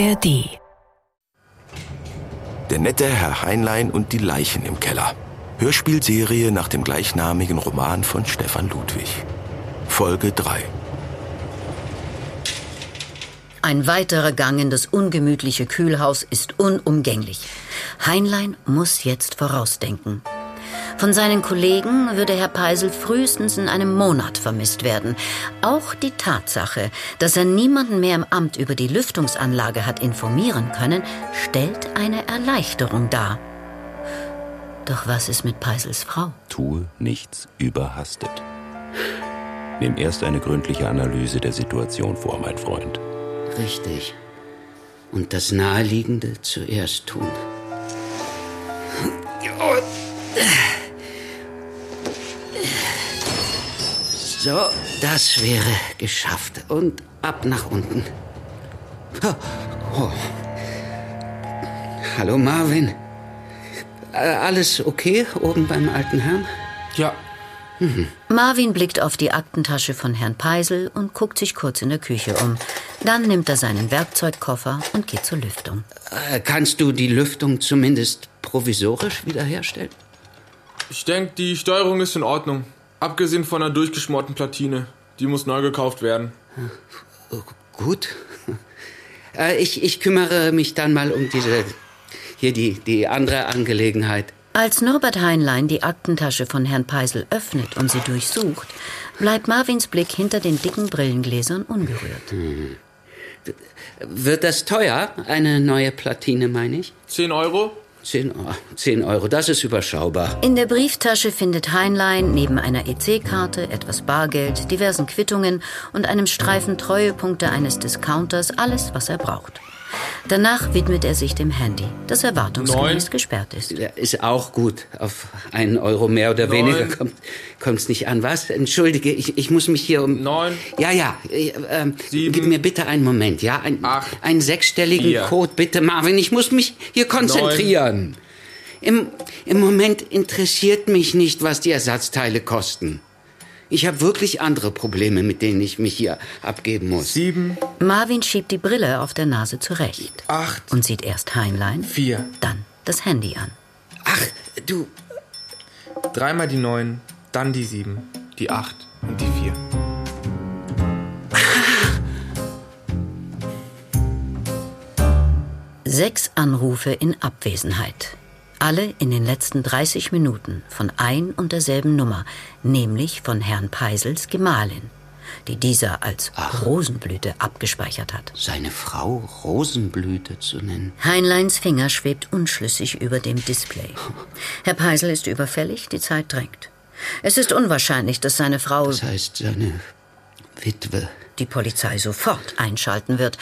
ARD. Der nette Herr Heinlein und die Leichen im Keller. Hörspielserie nach dem gleichnamigen Roman von Stefan Ludwig. Folge 3. Ein weiterer Gang in das ungemütliche Kühlhaus ist unumgänglich. Heinlein muss jetzt vorausdenken. Von seinen Kollegen würde Herr Peisel frühestens in einem Monat vermisst werden. Auch die Tatsache, dass er niemanden mehr im Amt über die Lüftungsanlage hat informieren können, stellt eine Erleichterung dar. Doch was ist mit Peisels Frau? Tue nichts überhastet. Nimm erst eine gründliche Analyse der Situation vor, mein Freund. Richtig. Und das Naheliegende zuerst tun. So, das wäre geschafft. Und ab nach unten. Oh. Oh. Hallo Marvin. Alles okay oben beim alten Herrn? Ja. Mhm. Marvin blickt auf die Aktentasche von Herrn Peisel und guckt sich kurz in der Küche um. Dann nimmt er seinen Werkzeugkoffer und geht zur Lüftung. Äh, kannst du die Lüftung zumindest provisorisch wiederherstellen? Ich denke, die Steuerung ist in Ordnung. Abgesehen von einer durchgeschmorten Platine. Die muss neu gekauft werden. Gut. Äh, ich, ich kümmere mich dann mal um diese. Hier die, die andere Angelegenheit. Als Norbert Heinlein die Aktentasche von Herrn Peisel öffnet und sie durchsucht, bleibt Marvins Blick hinter den dicken Brillengläsern ungerührt. Hm. Wird das teuer, eine neue Platine, meine ich? Zehn Euro? Zehn, oh, zehn Euro, das ist überschaubar. In der Brieftasche findet Heinlein neben einer EC-Karte etwas Bargeld, diversen Quittungen und einem Streifen Treuepunkte eines Discounters alles, was er braucht. Danach widmet er sich dem Handy, das erwartungsgemäß Neun. gesperrt ist. Ist auch gut. Auf einen Euro mehr oder Neun. weniger kommt es nicht an. Was? Entschuldige, ich, ich muss mich hier um... Neun. Ja, ja. äh, ähm, Sieben. Gib mir bitte einen Moment, ja? Ein, Acht. einen sechsstelligen Vier. Code, bitte, Marvin. Ich muss mich hier konzentrieren. Im, Im Moment interessiert mich nicht, was die Ersatzteile kosten. Ich habe wirklich andere Probleme, mit denen ich mich hier abgeben muss. Sieben. Marvin schiebt die Brille auf der Nase zurecht Acht. und sieht erst Heinlein, Vier. dann das Handy an. Ach, du... Dreimal die neun, dann die sieben, die acht und die vier. Sechs Anrufe in Abwesenheit. Alle in den letzten 30 Minuten von ein und derselben Nummer, nämlich von Herrn Peisels Gemahlin, die dieser als Rosenblüte abgespeichert hat. Seine Frau Rosenblüte zu nennen. Heinleins Finger schwebt unschlüssig über dem Display. Herr Peisel ist überfällig, die Zeit drängt. Es ist unwahrscheinlich, dass seine Frau Das heißt, seine Witwe. die Polizei sofort einschalten wird.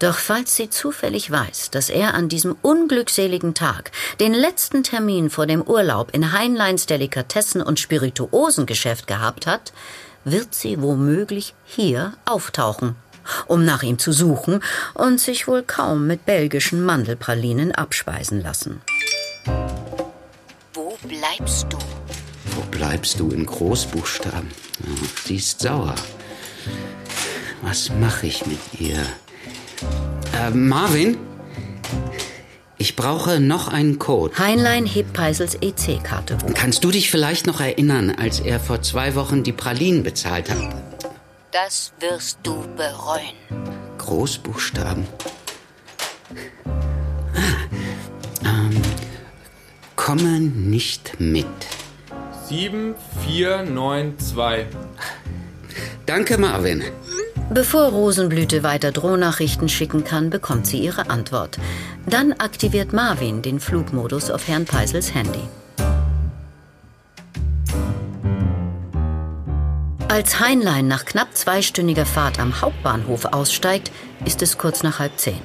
Doch falls sie zufällig weiß, dass er an diesem unglückseligen Tag den letzten Termin vor dem Urlaub in Heinleins Delikatessen- und Spirituosengeschäft gehabt hat, wird sie womöglich hier auftauchen, um nach ihm zu suchen und sich wohl kaum mit belgischen Mandelpralinen abspeisen lassen. Wo bleibst du? Wo bleibst du in Großbuchstaben? Ja, sie ist sauer. Was mache ich mit ihr? Äh, Marvin? Ich brauche noch einen Code. Heinlein hebt Peisels EC-Karte hoch. Kannst du dich vielleicht noch erinnern, als er vor zwei Wochen die Pralinen bezahlt hat? Das wirst du bereuen. Großbuchstaben. Ah, ähm, komme nicht mit. Sieben, vier, neun, zwei. Danke, Marvin. Bevor Rosenblüte weiter Drohnachrichten schicken kann, bekommt sie ihre Antwort. Dann aktiviert Marvin den Flugmodus auf Herrn Peisels Handy. Als Heinlein nach knapp zweistündiger Fahrt am Hauptbahnhof aussteigt, ist es kurz nach halb zehn.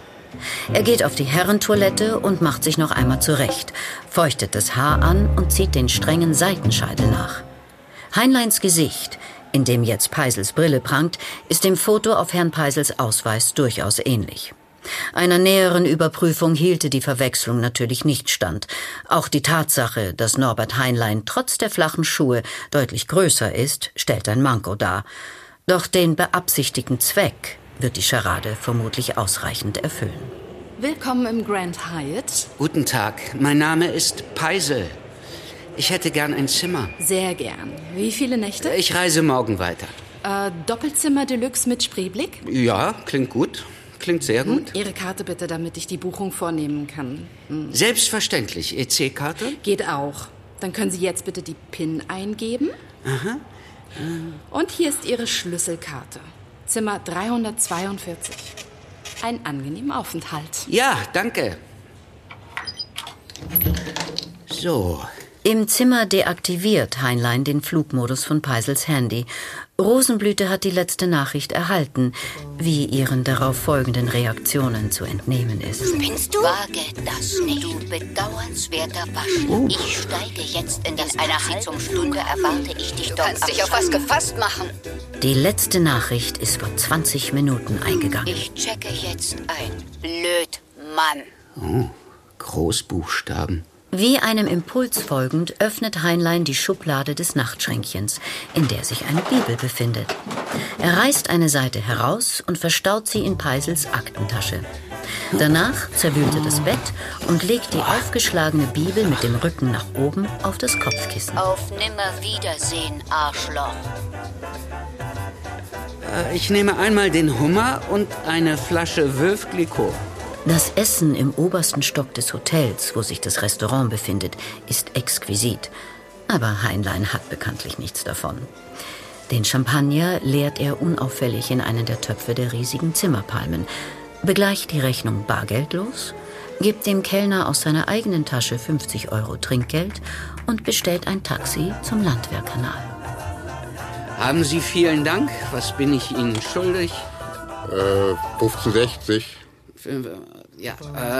Er geht auf die Herrentoilette und macht sich noch einmal zurecht, feuchtet das Haar an und zieht den strengen Seitenscheitel nach. Heinleins Gesicht, in dem jetzt Peisels Brille prangt, ist dem Foto auf Herrn Peisels Ausweis durchaus ähnlich. Einer näheren Überprüfung hielte die Verwechslung natürlich nicht stand. Auch die Tatsache, dass Norbert Heinlein trotz der flachen Schuhe deutlich größer ist, stellt ein Manko dar. Doch den beabsichtigten Zweck wird die Scharade vermutlich ausreichend erfüllen. Willkommen im Grand Hyatt. Guten Tag, mein Name ist Peisel. Ich hätte gern ein Zimmer. Sehr gern. Wie viele Nächte? Ich reise morgen weiter. Äh, Doppelzimmer Deluxe mit Spreeblick? Ja, klingt gut. Klingt sehr gut. Ihre Karte bitte, damit ich die Buchung vornehmen kann. Hm. Selbstverständlich. EC-Karte? Geht auch. Dann können Sie jetzt bitte die PIN eingeben. Aha. Und hier ist Ihre Schlüsselkarte. Zimmer 342. Ein angenehmer Aufenthalt. Ja, danke. So. Im Zimmer deaktiviert Heinlein den Flugmodus von Peisels Handy. Rosenblüte hat die letzte Nachricht erhalten, wie ihren darauf folgenden Reaktionen zu entnehmen ist. Spinnst du? Wage das nicht. Du bedauernswerter Wasch. Ich steige jetzt in das Taxi zum Stunde, erwarte ich dich dort kannst dich auf was gefasst machen. Die letzte Nachricht ist vor 20 Minuten eingegangen. Ich checke jetzt ein. Blöd, Mann. Oh, Großbuchstaben. Wie einem Impuls folgend öffnet Heinlein die Schublade des Nachtschränkchens, in der sich eine Bibel befindet. Er reißt eine Seite heraus und verstaut sie in Peisels Aktentasche. Danach zerwühlt er das Bett und legt die aufgeschlagene Bibel mit dem Rücken nach oben auf das Kopfkissen. Auf Nimmerwiedersehen, Arschloch. Äh, Ich nehme einmal den Hummer und eine Flasche Veuve Clicquot. Das Essen im obersten Stock des Hotels, wo sich das Restaurant befindet, ist exquisit. Aber Heinlein hat bekanntlich nichts davon. Den Champagner leert er unauffällig in einen der Töpfe der riesigen Zimmerpalmen, begleicht die Rechnung bargeldlos, gibt dem Kellner aus seiner eigenen Tasche 50 Euro Trinkgeld und bestellt ein Taxi zum Landwehrkanal. Haben Sie vielen Dank. Was bin ich Ihnen schuldig? Äh, 1560. Ja,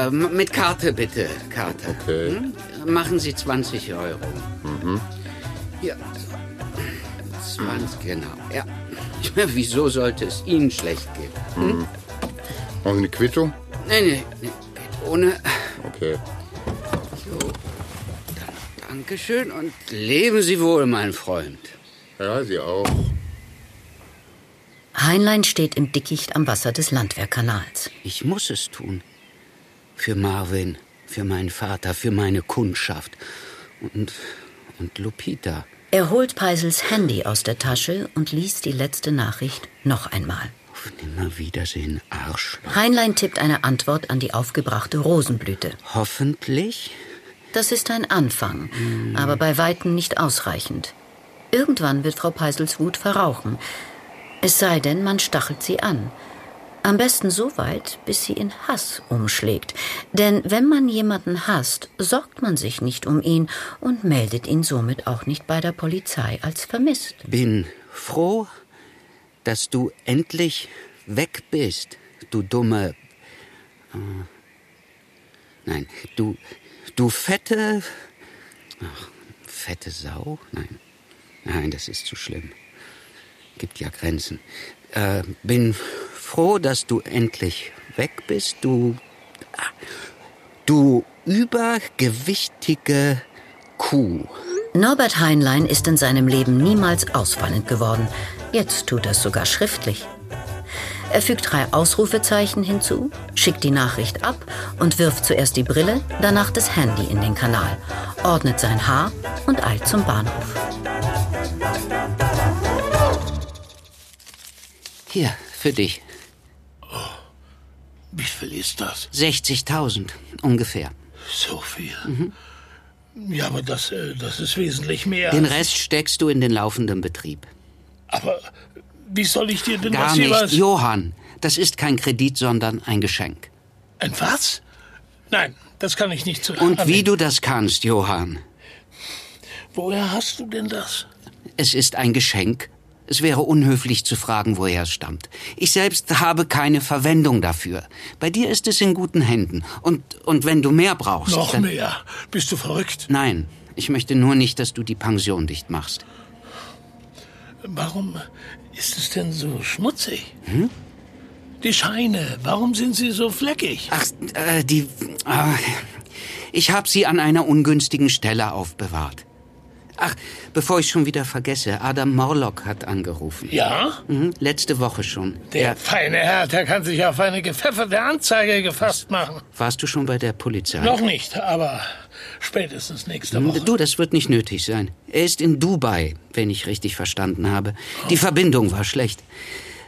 äh, mit Karte bitte. Karte. Okay. Hm? Machen Sie 20 Euro. Mhm. Ja. 20, genau. Ja. Wieso sollte es Ihnen schlecht gehen? Hm? Mhm. Sie eine Quittung? Nee, nee, nee. Ohne. Okay. So. Dann Dankeschön und leben Sie wohl, mein Freund. Ja, Sie auch. Heinlein steht im Dickicht am Wasser des Landwehrkanals. Ich muss es tun. Für Marvin, für meinen Vater, für meine Kundschaft. Und, und Lupita. Er holt Peisels Handy aus der Tasche und liest die letzte Nachricht noch einmal. Auf Nimmerwiedersehen, Arsch. Heinlein tippt eine Antwort an die aufgebrachte Rosenblüte. Hoffentlich. Das ist ein Anfang, aber bei weitem nicht ausreichend. Irgendwann wird Frau Peisels Wut verrauchen. Es sei denn, man stachelt sie an. Am besten so weit, bis sie in Hass umschlägt. Denn wenn man jemanden hasst, sorgt man sich nicht um ihn und meldet ihn somit auch nicht bei der Polizei als vermisst. Bin froh, dass du endlich weg bist, du dumme. Äh, nein, du. Du fette. Ach, fette Sau? Nein. Nein, das ist zu schlimm. Gibt ja Grenzen. Äh, bin froh, dass du endlich weg bist, du. Du übergewichtige Kuh. Norbert Heinlein ist in seinem Leben niemals ausfallend geworden. Jetzt tut er es sogar schriftlich. Er fügt drei Ausrufezeichen hinzu, schickt die Nachricht ab und wirft zuerst die Brille, danach das Handy in den Kanal, ordnet sein Haar und eilt zum Bahnhof. Hier, für dich. Wie viel ist das? 60.000 ungefähr. So viel. Ja, aber das, äh, das ist wesentlich mehr. Den Rest steckst du in den laufenden Betrieb. Aber wie soll ich dir denn Gar was nicht. jeweils... Johann, das ist kein Kredit, sondern ein Geschenk. Ein was? Nein, das kann ich nicht zu Und wie du das kannst, Johann. Woher hast du denn das? Es ist ein Geschenk. Es wäre unhöflich zu fragen, woher es stammt. Ich selbst habe keine Verwendung dafür. Bei dir ist es in guten Händen. Und, und wenn du mehr brauchst. Noch mehr. Bist du verrückt? Nein, ich möchte nur nicht, dass du die Pension dicht machst. Warum ist es denn so schmutzig? Hm? Die Scheine, warum sind sie so fleckig? Ach, äh, die. Äh, ich habe sie an einer ungünstigen Stelle aufbewahrt. Ach, bevor ich schon wieder vergesse, Adam Morlock hat angerufen. Ja? Mhm, letzte Woche schon. Der feine Herr, der kann sich auf eine gepfefferte Anzeige gefasst machen. Warst du schon bei der Polizei? Noch nicht, aber spätestens nächste Woche. Du, das wird nicht nötig sein. Er ist in Dubai, wenn ich richtig verstanden habe. Die Verbindung war schlecht.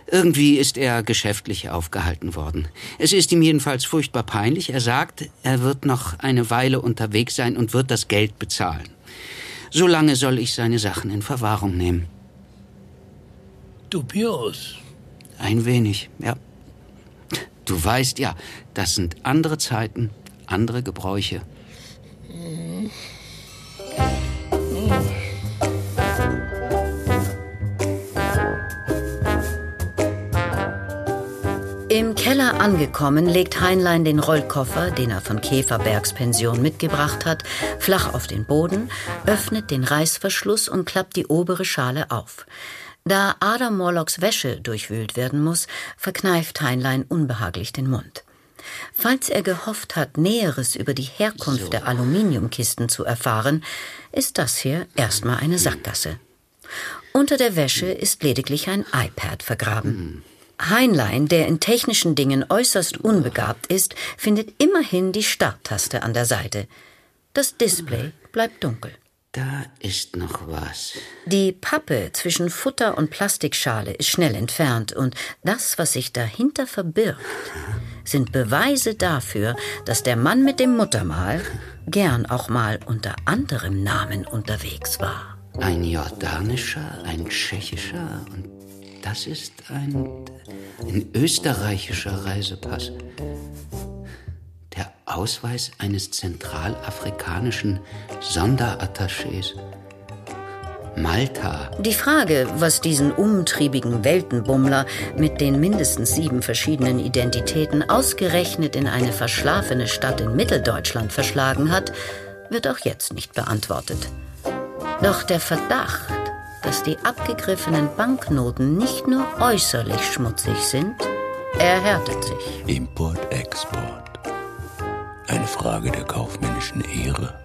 Irgendwie ist er geschäftlich aufgehalten worden. Es ist ihm jedenfalls furchtbar peinlich. Er sagt, er wird noch eine Weile unterwegs sein und wird das Geld bezahlen. Solange soll ich seine Sachen in Verwahrung nehmen. Dubios. Ein wenig, ja. Du weißt ja, das sind andere Zeiten, andere Gebräuche. Keller angekommen, legt Heinlein den Rollkoffer, den er von Käferbergs Pension mitgebracht hat, flach auf den Boden, öffnet den Reißverschluss und klappt die obere Schale auf. Da Adam Morlocks Wäsche durchwühlt werden muss, verkneift Heinlein unbehaglich den Mund. Falls er gehofft hat, Näheres über die Herkunft So. der Aluminiumkisten zu erfahren, ist das hier erstmal eine Sackgasse. Unter der Wäsche ist lediglich ein iPad vergraben. Heinlein, der in technischen Dingen äußerst unbegabt ist, findet immerhin die Starttaste an der Seite. Das Display bleibt dunkel. Da ist noch was. Die Pappe zwischen Futter und Plastikschale ist schnell entfernt und das, was sich dahinter verbirgt, sind Beweise dafür, dass der Mann mit dem Muttermal gern auch mal unter anderem Namen unterwegs war. Ein jordanischer, ein tschechischer und das ist ein, ein österreichischer Reisepass. Der Ausweis eines zentralafrikanischen Sonderattachés. Malta. Die Frage, was diesen umtriebigen Weltenbummler mit den mindestens sieben verschiedenen Identitäten ausgerechnet in eine verschlafene Stadt in Mitteldeutschland verschlagen hat, wird auch jetzt nicht beantwortet. Doch der Verdacht, dass die abgegriffenen Banknoten nicht nur äußerlich schmutzig sind, erhärtet sich. Import, Export. Eine Frage der kaufmännischen Ehre.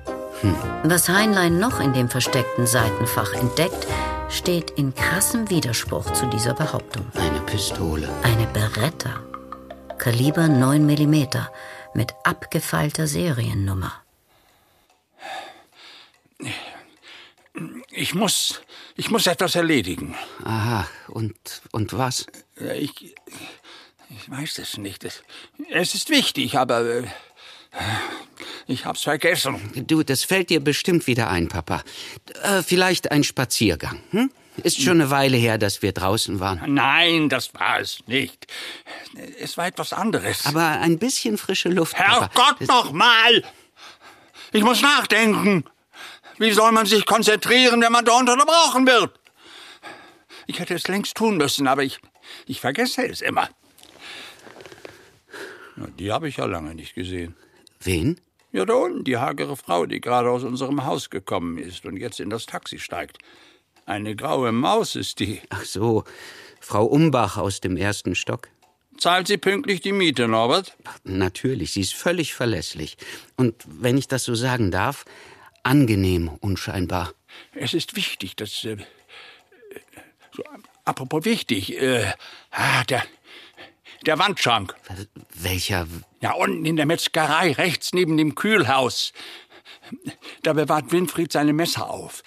Was Heinlein noch in dem versteckten Seitenfach entdeckt, steht in krassem Widerspruch zu dieser Behauptung. Eine Pistole. Eine Beretta. Kaliber 9 mm mit abgefeilter Seriennummer. Ich muss, ich muss etwas erledigen. Aha, und, und was? Ja, Ich, ich weiß es nicht. Es, es ist wichtig, aber äh, ich hab's vergessen. Du, das fällt dir bestimmt wieder ein, Papa. Äh, vielleicht ein Spaziergang, hm? Ist schon eine Weile her, dass wir draußen waren. Nein, das war es nicht. Es war etwas anderes. Aber ein bisschen frische Luft. Herrgott Das- noch mal! Ich muss nachdenken. Wie soll man sich konzentrieren, wenn man da unterbrochen wird? Ich hätte es längst tun müssen, aber ich, ich vergesse es immer. Ja, die habe ich ja lange nicht gesehen. Wen? Ja, da unten, die hagere Frau, die gerade aus unserem Haus gekommen ist und jetzt in das Taxi steigt. Eine graue Maus ist die. Ach so, Frau Umbach aus dem ersten Stock. Zahlt sie pünktlich die Miete, Norbert? Natürlich, sie ist völlig verlässlich. Und wenn ich das so sagen darf, angenehm unscheinbar. Es ist wichtig, dass. Äh, so, apropos wichtig, äh, ah, der, der Wandschrank. Welcher? Ja, unten in der Metzgerei, rechts neben dem Kühlhaus. Da bewahrt Winfried seine Messer auf.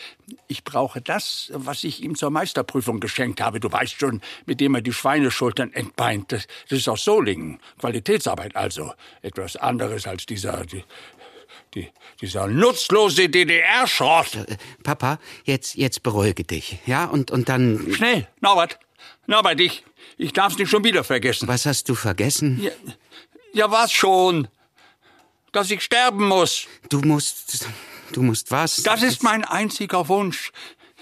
Ich brauche das, was ich ihm zur Meisterprüfung geschenkt habe. Du weißt schon, mit dem er die Schweineschultern entbeint. Das, das ist aus Solingen. Qualitätsarbeit also. Etwas anderes als dieser, die, die, dieser nutzlose DDR-Schrott. Äh, Papa, jetzt, jetzt beruhige dich, ja? Und, und dann. Schnell, Norbert. Norbert, ich, ich darf's nicht schon wieder vergessen. Was hast du vergessen? Ja, ja was schon? Dass ich sterben muss. Du musst. Du musst was? Das ist mein einziger Wunsch.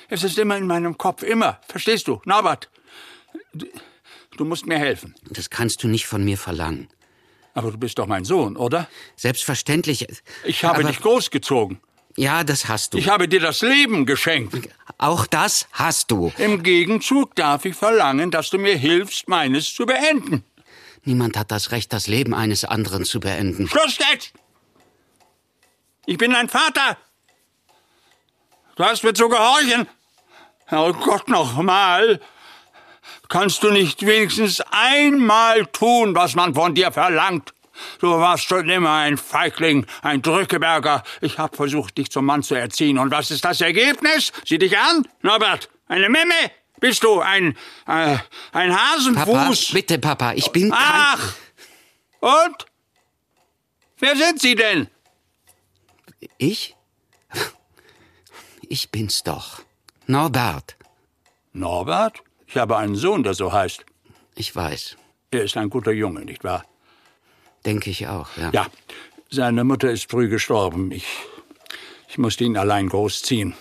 Es ist immer in meinem Kopf, immer. Verstehst du, Norbert? Du, du musst mir helfen. Das kannst du nicht von mir verlangen. Aber du bist doch mein Sohn, oder? Selbstverständlich. Ich habe aber, dich großgezogen. Ja, das hast du. Ich habe dir das Leben geschenkt. Auch das hast du. Im Gegenzug darf ich verlangen, dass du mir hilfst, meines zu beenden. Niemand hat das Recht, das Leben eines anderen zu beenden. Schluss jetzt! Ich bin dein Vater. Du hast mir zu gehorchen. Herrgott, nochmal. Kannst du nicht wenigstens einmal tun, was man von dir verlangt? Du warst schon immer ein Feigling, ein Drückeberger. Ich hab versucht, dich zum Mann zu erziehen. Und was ist das Ergebnis? Sieh dich an, Norbert. Eine Memme? Bist du ein, äh, ein Hasenfuß? Papa, bitte, Papa, ich bin krank. Ach! Und? Wer sind Sie denn? Ich? Ich bin's doch. Norbert. Norbert? Ich habe einen Sohn, der so heißt. Ich weiß. Er ist ein guter Junge, nicht wahr? Denke ich auch, ja. Ja. Seine Mutter ist früh gestorben. Ich, ich musste ihn allein großziehen.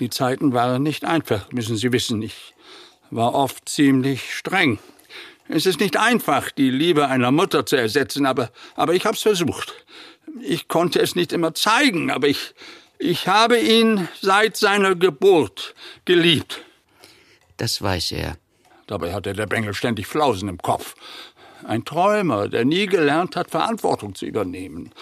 Die Zeiten waren nicht einfach, müssen Sie wissen. Ich war oft ziemlich streng. Es ist nicht einfach, die Liebe einer Mutter zu ersetzen, aber, aber ich hab's versucht. Ich konnte es nicht immer zeigen, aber ich, ich habe ihn seit seiner Geburt geliebt. Das weiß er. Dabei hatte der Bengel ständig Flausen im Kopf. Ein Träumer, der nie gelernt hat, Verantwortung zu übernehmen.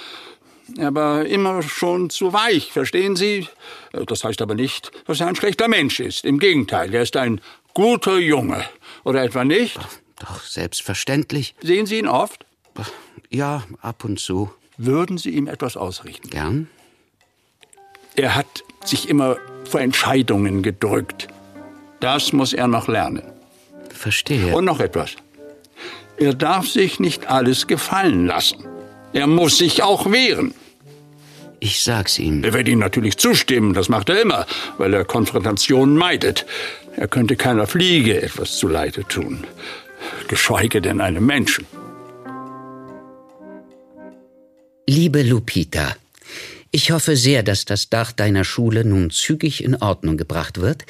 Er war immer schon zu weich, verstehen Sie? Das heißt aber nicht, dass er ein schlechter Mensch ist. Im Gegenteil, er ist ein guter Junge. Oder etwa nicht? Doch, selbstverständlich. Sehen Sie ihn oft? Ja, ab und zu. Würden Sie ihm etwas ausrichten? Gern. Er hat sich immer vor Entscheidungen gedrückt. Das muss er noch lernen. Verstehe. Und noch etwas. Er darf sich nicht alles gefallen lassen. Er muss sich auch wehren. Ich sag's ihm. Er wird Ihnen natürlich zustimmen, das macht er immer, weil er Konfrontationen meidet. Er könnte keiner Fliege etwas zuleide tun, geschweige denn einem Menschen. Liebe Lupita, ich hoffe sehr, dass das Dach deiner Schule nun zügig in Ordnung gebracht wird,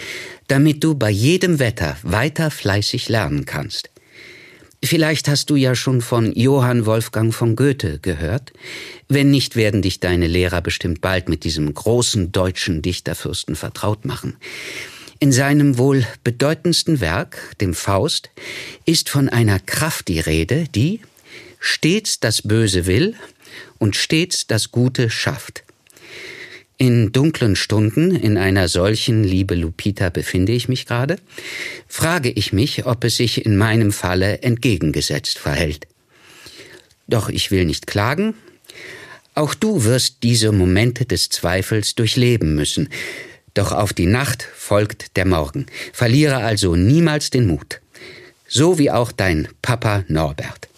damit du bei jedem Wetter weiter fleißig lernen kannst. Vielleicht hast du ja schon von Johann Wolfgang von Goethe gehört. Wenn nicht, werden dich deine Lehrer bestimmt bald mit diesem großen deutschen Dichterfürsten vertraut machen. In seinem wohl bedeutendsten Werk, dem Faust, ist von einer Kraft die Rede, die stets das Böse will und stets das Gute schafft. In dunklen Stunden, in einer solchen, liebe Lupita, befinde ich mich gerade, frage ich mich, ob es sich in meinem Falle entgegengesetzt verhält. Doch ich will nicht klagen. Auch du wirst diese Momente des Zweifels durchleben müssen. Doch auf die Nacht folgt der Morgen. Verliere also niemals den Mut. So wie auch dein Papa Norbert.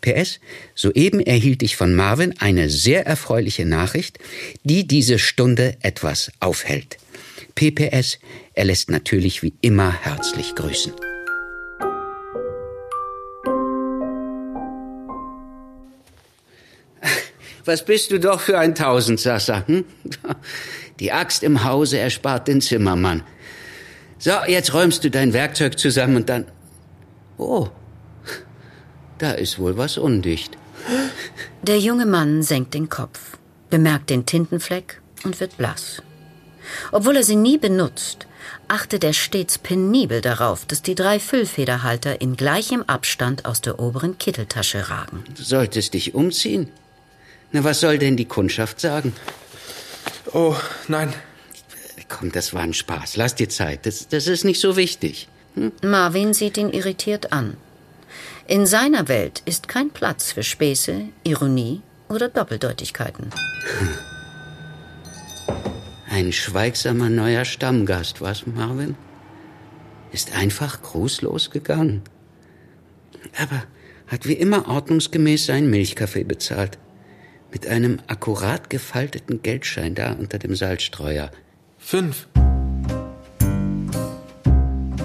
PS, soeben erhielt ich von Marvin eine sehr erfreuliche Nachricht, die diese Stunde etwas aufhält. PPS, er lässt natürlich wie immer herzlich grüßen. Was bist du doch für ein Tausendsasser, hm? Die Axt im Hause erspart den Zimmermann. So, jetzt räumst du dein Werkzeug zusammen und dann... Oh, da ist wohl was undicht. Der junge Mann senkt den Kopf, bemerkt den Tintenfleck und wird blass. Obwohl er sie nie benutzt, achtet er stets penibel darauf, dass die drei Füllfederhalter in gleichem Abstand aus der oberen Kitteltasche ragen. Du solltest dich umziehen. Na, was soll denn die Kundschaft sagen? Oh, nein. Komm, das war ein Spaß. Lass dir Zeit. Das, das ist nicht so wichtig. Hm? Marvin sieht ihn irritiert an. In seiner Welt ist kein Platz für Späße, Ironie oder Doppeldeutigkeiten. Ein schweigsamer neuer Stammgast, was, Marvin? Ist einfach grußlos gegangen. Aber hat wie immer ordnungsgemäß seinen Milchkaffee bezahlt. Mit einem akkurat gefalteten Geldschein da unter dem Salzstreuer. Fünf.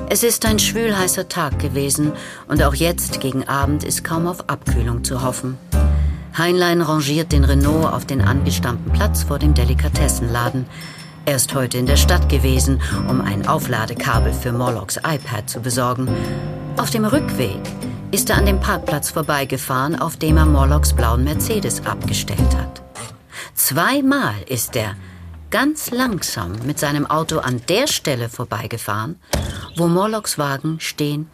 Es ist ein schwülheißer Tag gewesen und auch jetzt gegen Abend ist kaum auf Abkühlung zu hoffen. Heinlein rangiert den Renault auf den angestammten Platz vor dem Delikatessenladen. Er ist heute in der Stadt gewesen, um ein Aufladekabel für Morlocks iPad zu besorgen. Auf dem Rückweg ist er an dem Parkplatz vorbeigefahren, auf dem er Morlocks blauen Mercedes abgestellt hat. Zweimal ist er ganz langsam mit seinem Auto an der Stelle vorbeigefahren, wo Morlocks Wagen stehen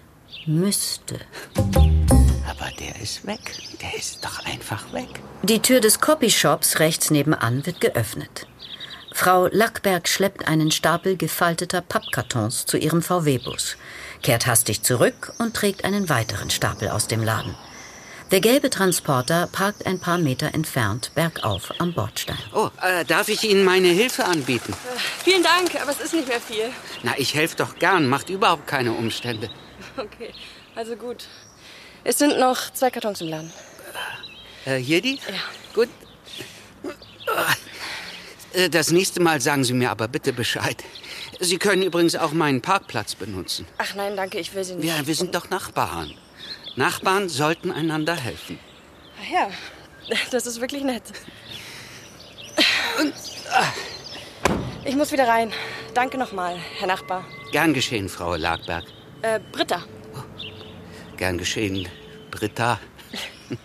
müsste. Aber der ist weg. Der ist doch einfach weg. Die Tür des Copyshops rechts nebenan wird geöffnet. Frau Lackberg schleppt einen Stapel gefalteter Pappkartons zu ihrem VW-Bus, kehrt hastig zurück und trägt einen weiteren Stapel aus dem Laden. Der gelbe Transporter parkt ein paar Meter entfernt bergauf am Bordstein. Oh, äh, darf ich Ihnen meine Hilfe anbieten? Vielen Dank, aber es ist nicht mehr viel. Na, ich helfe doch gern, macht überhaupt keine Umstände. Okay, also gut. Es sind noch zwei Kartons im Laden. Äh, hier die? Ja. Gut. Äh, Das nächste Mal sagen Sie mir aber bitte Bescheid. Sie können übrigens auch meinen Parkplatz benutzen. Ach nein, danke, ich will sie nicht. Ja, wir sind doch Nachbarn. Nachbarn sollten einander helfen. Ach ja, das ist wirklich nett. Ich muss wieder rein. Danke nochmal, Herr Nachbar. Gern geschehen, Frau Lagberg. Äh, Britta. Gern geschehen, Britta. Äh,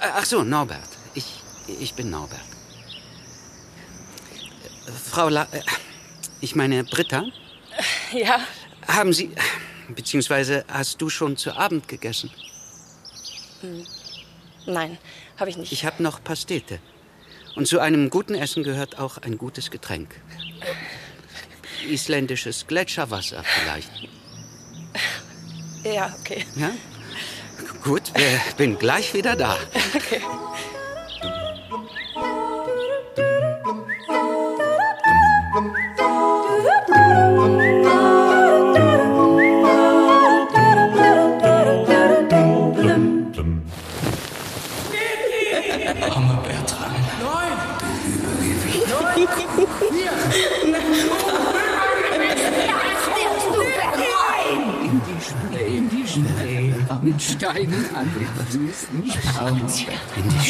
Ach so, Norbert. Ich, ich bin Norbert. Äh, Frau La... äh, Ich meine, Britta, Ja, haben Sie... Beziehungsweise hast du schon zu Abend gegessen? hm. nein, habe ich nicht. Ich habe noch Pastete. Und zu einem guten Essen gehört auch ein gutes Getränk. Isländisches Gletscherwasser vielleicht. Ja, okay. Ja? Gut, bin gleich wieder da. Okay. Steinen an den süßen Strand.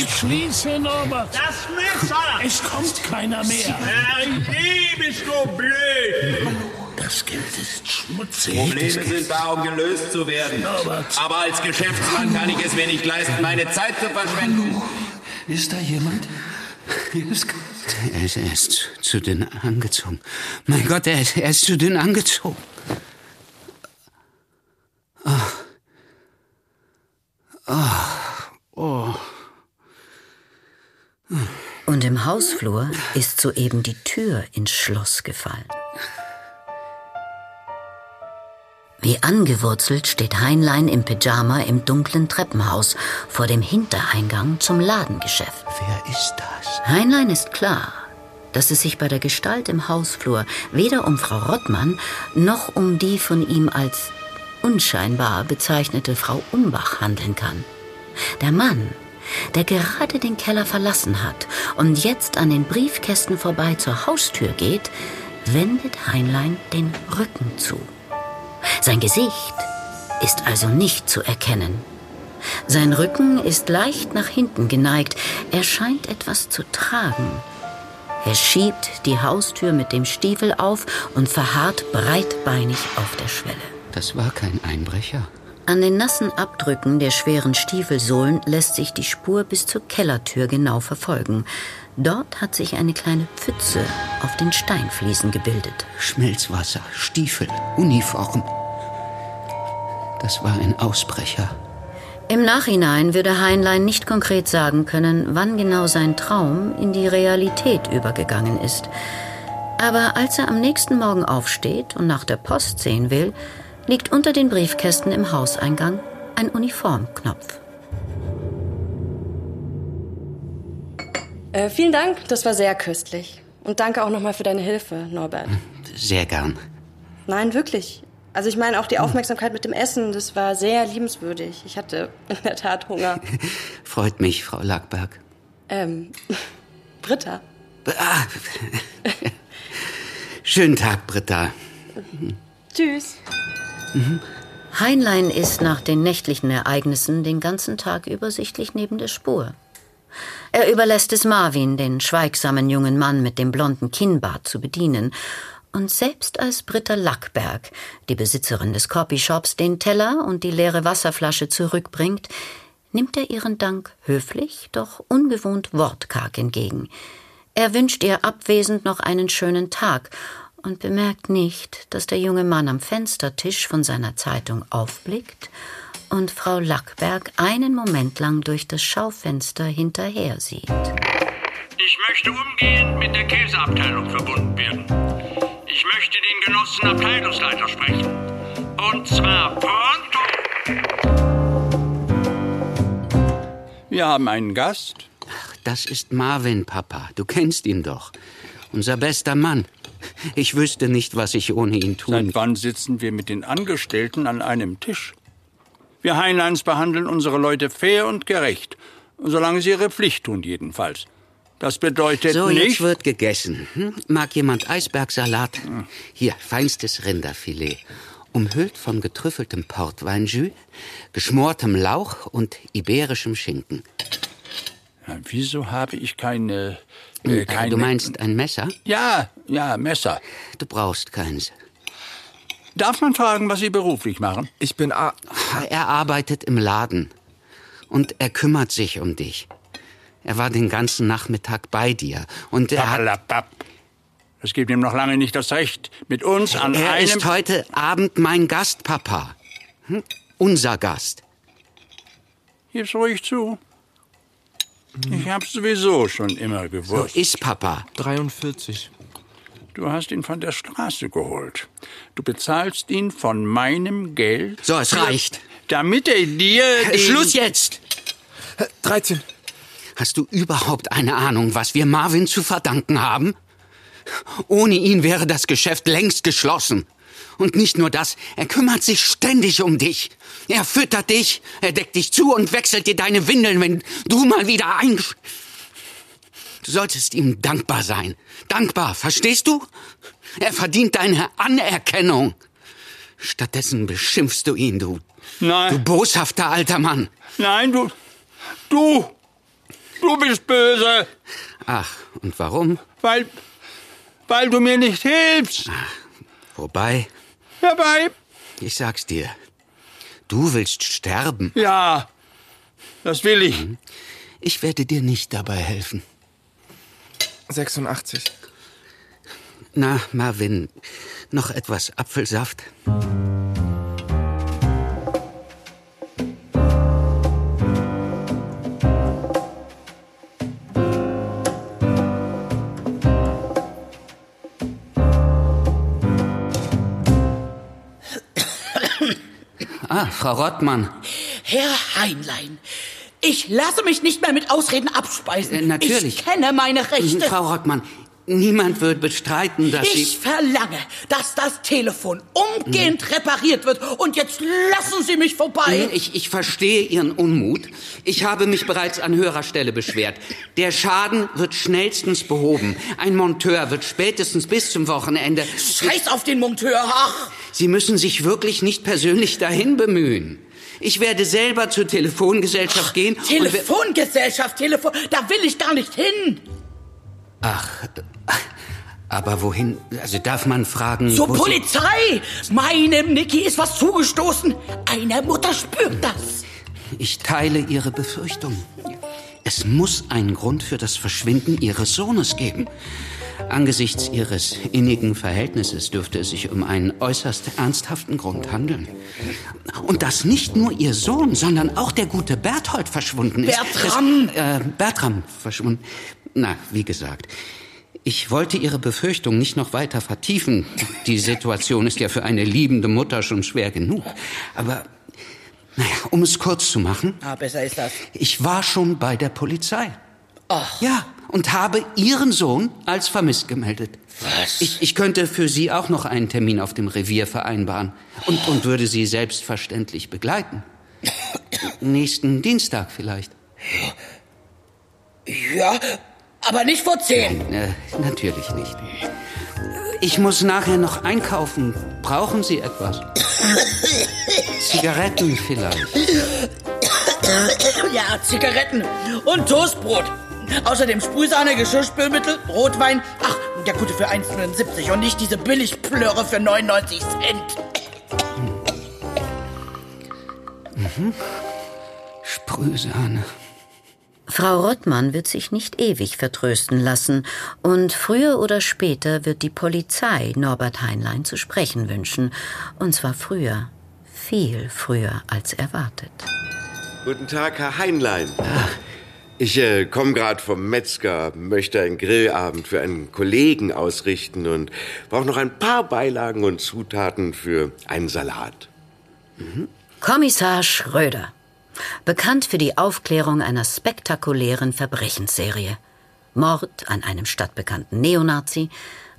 Schließe, Norbert. Das Messer! Es kommt keiner mehr. Herrje, bist du blöd! Das Geld ist schmutzig. Probleme sind da, um gelöst zu werden. Aber als Geschäftsmann kann ich es mir nicht leisten, meine Zeit zu verschwenden. Ist da jemand? Er ist, er ist, er zu dünn angezogen. Mein Gott, er ist, er ist zu dünn angezogen. Ah. Ah. Oh. Und im Hausflur ist soeben die Tür ins Schloss gefallen. Wie angewurzelt steht Heinlein im Pyjama im dunklen Treppenhaus vor dem Hintereingang zum Ladengeschäft. Wer ist das? Heinlein ist klar, dass es sich bei der Gestalt im Hausflur weder um Frau Rottmann noch um die von ihm als unscheinbar bezeichnete Frau Umbach handeln kann. Der Mann, der gerade den Keller verlassen hat und jetzt an den Briefkästen vorbei zur Haustür geht, wendet Heinlein den Rücken zu. Sein Gesicht ist also nicht zu erkennen. Sein Rücken ist leicht nach hinten geneigt. Er scheint etwas zu tragen. Er schiebt die Haustür mit dem Stiefel auf und verharrt breitbeinig auf der Schwelle. Das war kein Einbrecher. An den nassen Abdrücken der schweren Stiefelsohlen lässt sich die Spur bis zur Kellertür genau verfolgen. Dort hat sich eine kleine Pfütze auf den Steinfliesen gebildet. Schmelzwasser, Stiefel, Uniform. Das war ein Ausbrecher. Im Nachhinein würde Heinlein nicht konkret sagen können, wann genau sein Traum in die Realität übergegangen ist. Aber als er am nächsten Morgen aufsteht und nach der Post sehen will, liegt unter den Briefkästen im Hauseingang ein Uniformknopf. Äh, vielen Dank, das war sehr köstlich. Und danke auch nochmal für deine Hilfe, Norbert. Sehr gern. Nein, wirklich. Also ich meine auch die Aufmerksamkeit mit dem Essen, das war sehr liebenswürdig. Ich hatte in der Tat Hunger. Freut mich, Frau Lackberg. Ähm, Britta. Ah. Schönen Tag, Britta. Tschüss. Heinlein ist nach den nächtlichen Ereignissen den ganzen Tag übersichtlich neben der Spur. Er überlässt es Marvin, den schweigsamen jungen Mann mit dem blonden Kinnbart, zu bedienen. Und selbst als Britta Lackberg, die Besitzerin des Copyshops, den Teller und die leere Wasserflasche zurückbringt, nimmt er ihren Dank höflich, doch ungewohnt wortkarg entgegen. Er wünscht ihr abwesend noch einen schönen Tag und bemerkt nicht, dass der junge Mann am Fenstertisch von seiner Zeitung aufblickt und Frau Lackberg einen Moment lang durch das Schaufenster hinterher sieht. Ich möchte umgehend mit der Käseabteilung verbunden werden. Ich möchte den Genossen Abteilungsleiter sprechen. Und zwar pronto. Wir haben einen Gast. Das ist Marvin, Papa. Du kennst ihn doch. Unser bester Mann. Ich wüsste nicht, was ich ohne ihn tun. Seit wann sitzen wir mit den Angestellten an einem Tisch? Wir Heinleins behandeln unsere Leute fair und gerecht. Solange sie ihre Pflicht tun, jedenfalls. Das bedeutet so, nicht. jetzt wird gegessen. Hm? Mag jemand Eisbergsalat? Hier, feinstes Rinderfilet. Umhüllt von getrüffeltem Portweinjus, geschmortem Lauch und iberischem Schinken. Ja, wieso habe ich keine. Äh, Du meinst ein Messer? Ja, ja, Messer. Du brauchst keins. Darf man fragen, was Sie beruflich machen? Ich bin A. Er arbeitet im Laden. Und er kümmert sich um dich. Er war den ganzen Nachmittag bei dir. Und er hat. Pappalapapp. Das gibt ihm noch lange nicht das Recht, mit uns an Er einem. ist heute Abend mein Gast, Papa. Hm? Unser Gast. Gib's ruhig zu. Ich hab's sowieso schon immer So gewusst. ist Papa. 43. Du hast ihn von der Straße geholt. Du bezahlst ihn von meinem Geld. So, es reicht. Damit er dir. den- Schluss jetzt! 13. Hast du überhaupt eine Ahnung, was wir Marvin zu verdanken haben? Ohne ihn wäre das Geschäft längst geschlossen. Und nicht nur das, er kümmert sich ständig um dich. Er füttert dich, er deckt dich zu und wechselt dir deine Windeln, wenn du mal wieder ein... Du solltest ihm dankbar sein. Dankbar, verstehst du? Er verdient deine Anerkennung. Stattdessen beschimpfst du ihn, du. Nein. Du boshafter alter Mann. Nein, du. Du. Du bist böse. Ach, und warum? Weil. Weil du mir nicht hilfst. Wobei, Dabei. ich sag's dir. Du willst sterben. Ja. Das will ich. Ich werde dir nicht dabei helfen. 86. Na, Marvin, noch etwas Apfelsaft? Frau Rottmann. Herr Heinlein, ich lasse mich nicht mehr mit Ausreden abspeisen. Äh, natürlich. Ich kenne meine Rechte. Frau Rottmann, niemand wird bestreiten, dass Ich Sie... verlange, dass das Telefon umgehend repariert wird. Und jetzt lassen Sie mich vorbei. Ich, ich verstehe Ihren Unmut. Ich habe mich bereits an höherer Stelle beschwert. Der Schaden wird schnellstens behoben. Ein Monteur wird spätestens bis zum Wochenende... Scheiß auf den Monteur. Ach, Sie müssen sich wirklich nicht persönlich dahin bemühen. Ich werde selber zur Telefongesellschaft gehen. und wir- Telefongesellschaft, Telefon, da will ich gar nicht hin. Ach, aber wohin? Also darf man fragen... Zur wo Sie- Polizei. Meinem Niki ist was zugestoßen. Eine Mutter spürt das. Ich teile Ihre Befürchtung. Es muss einen Grund für das Verschwinden Ihres Sohnes geben. Angesichts Ihres innigen Verhältnisses dürfte es sich um einen äußerst ernsthaften Grund handeln. Und dass nicht nur Ihr Sohn, sondern auch der gute Berthold verschwunden ist. Bertram! Das, äh, Bertram verschwunden. Na, wie gesagt. Ich wollte Ihre Befürchtung nicht noch weiter vertiefen. Die Situation ist ja für eine liebende Mutter schon schwer genug. Aber, naja, um es kurz zu machen. Ah, besser ist das. Ich war schon bei der Polizei. Ach. Ja, und habe Ihren Sohn als vermisst gemeldet. Was? Ich, ich könnte für Sie auch noch einen Termin auf dem Revier vereinbaren und, und würde Sie selbstverständlich begleiten. Nächsten Dienstag vielleicht. Ja, aber nicht vor zehn. Äh, natürlich nicht. Ich muss nachher noch einkaufen. Brauchen Sie etwas? Zigaretten vielleicht. Ja, Zigaretten und Toastbrot. Außerdem Sprühsahne, Geschirrspülmittel, Rotwein. Ach, der gute für 1,79 und nicht diese Billigplöre für 99 Cent. Mhm. Sprühsahne. Frau Rottmann wird sich nicht ewig vertrösten lassen, und früher oder später wird die Polizei Norbert Heinlein zu sprechen wünschen, und zwar früher, viel früher als erwartet. Guten Tag, Herr Heinlein. Ich äh, komme gerade vom Metzger, möchte einen Grillabend für einen Kollegen ausrichten und brauche noch ein paar Beilagen und Zutaten für einen Salat. Kommissar Schröder. Bekannt für die Aufklärung einer spektakulären Verbrechensserie. Mord an einem stadtbekannten Neonazi,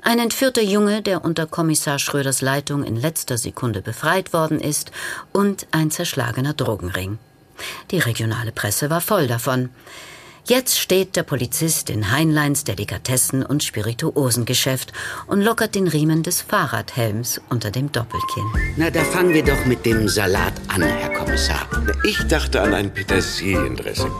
ein entführter Junge, der unter Kommissar Schröders Leitung in letzter Sekunde befreit worden ist, und ein zerschlagener Drogenring. Die regionale Presse war voll davon. Jetzt steht der Polizist in Heinleins Delikatessen- und Spirituosengeschäft und lockert den Riemen des Fahrradhelms unter dem Doppelkinn. Na, da fangen wir doch mit dem Salat an, Herr Kommissar. Ich dachte an ein Petersiliendressing.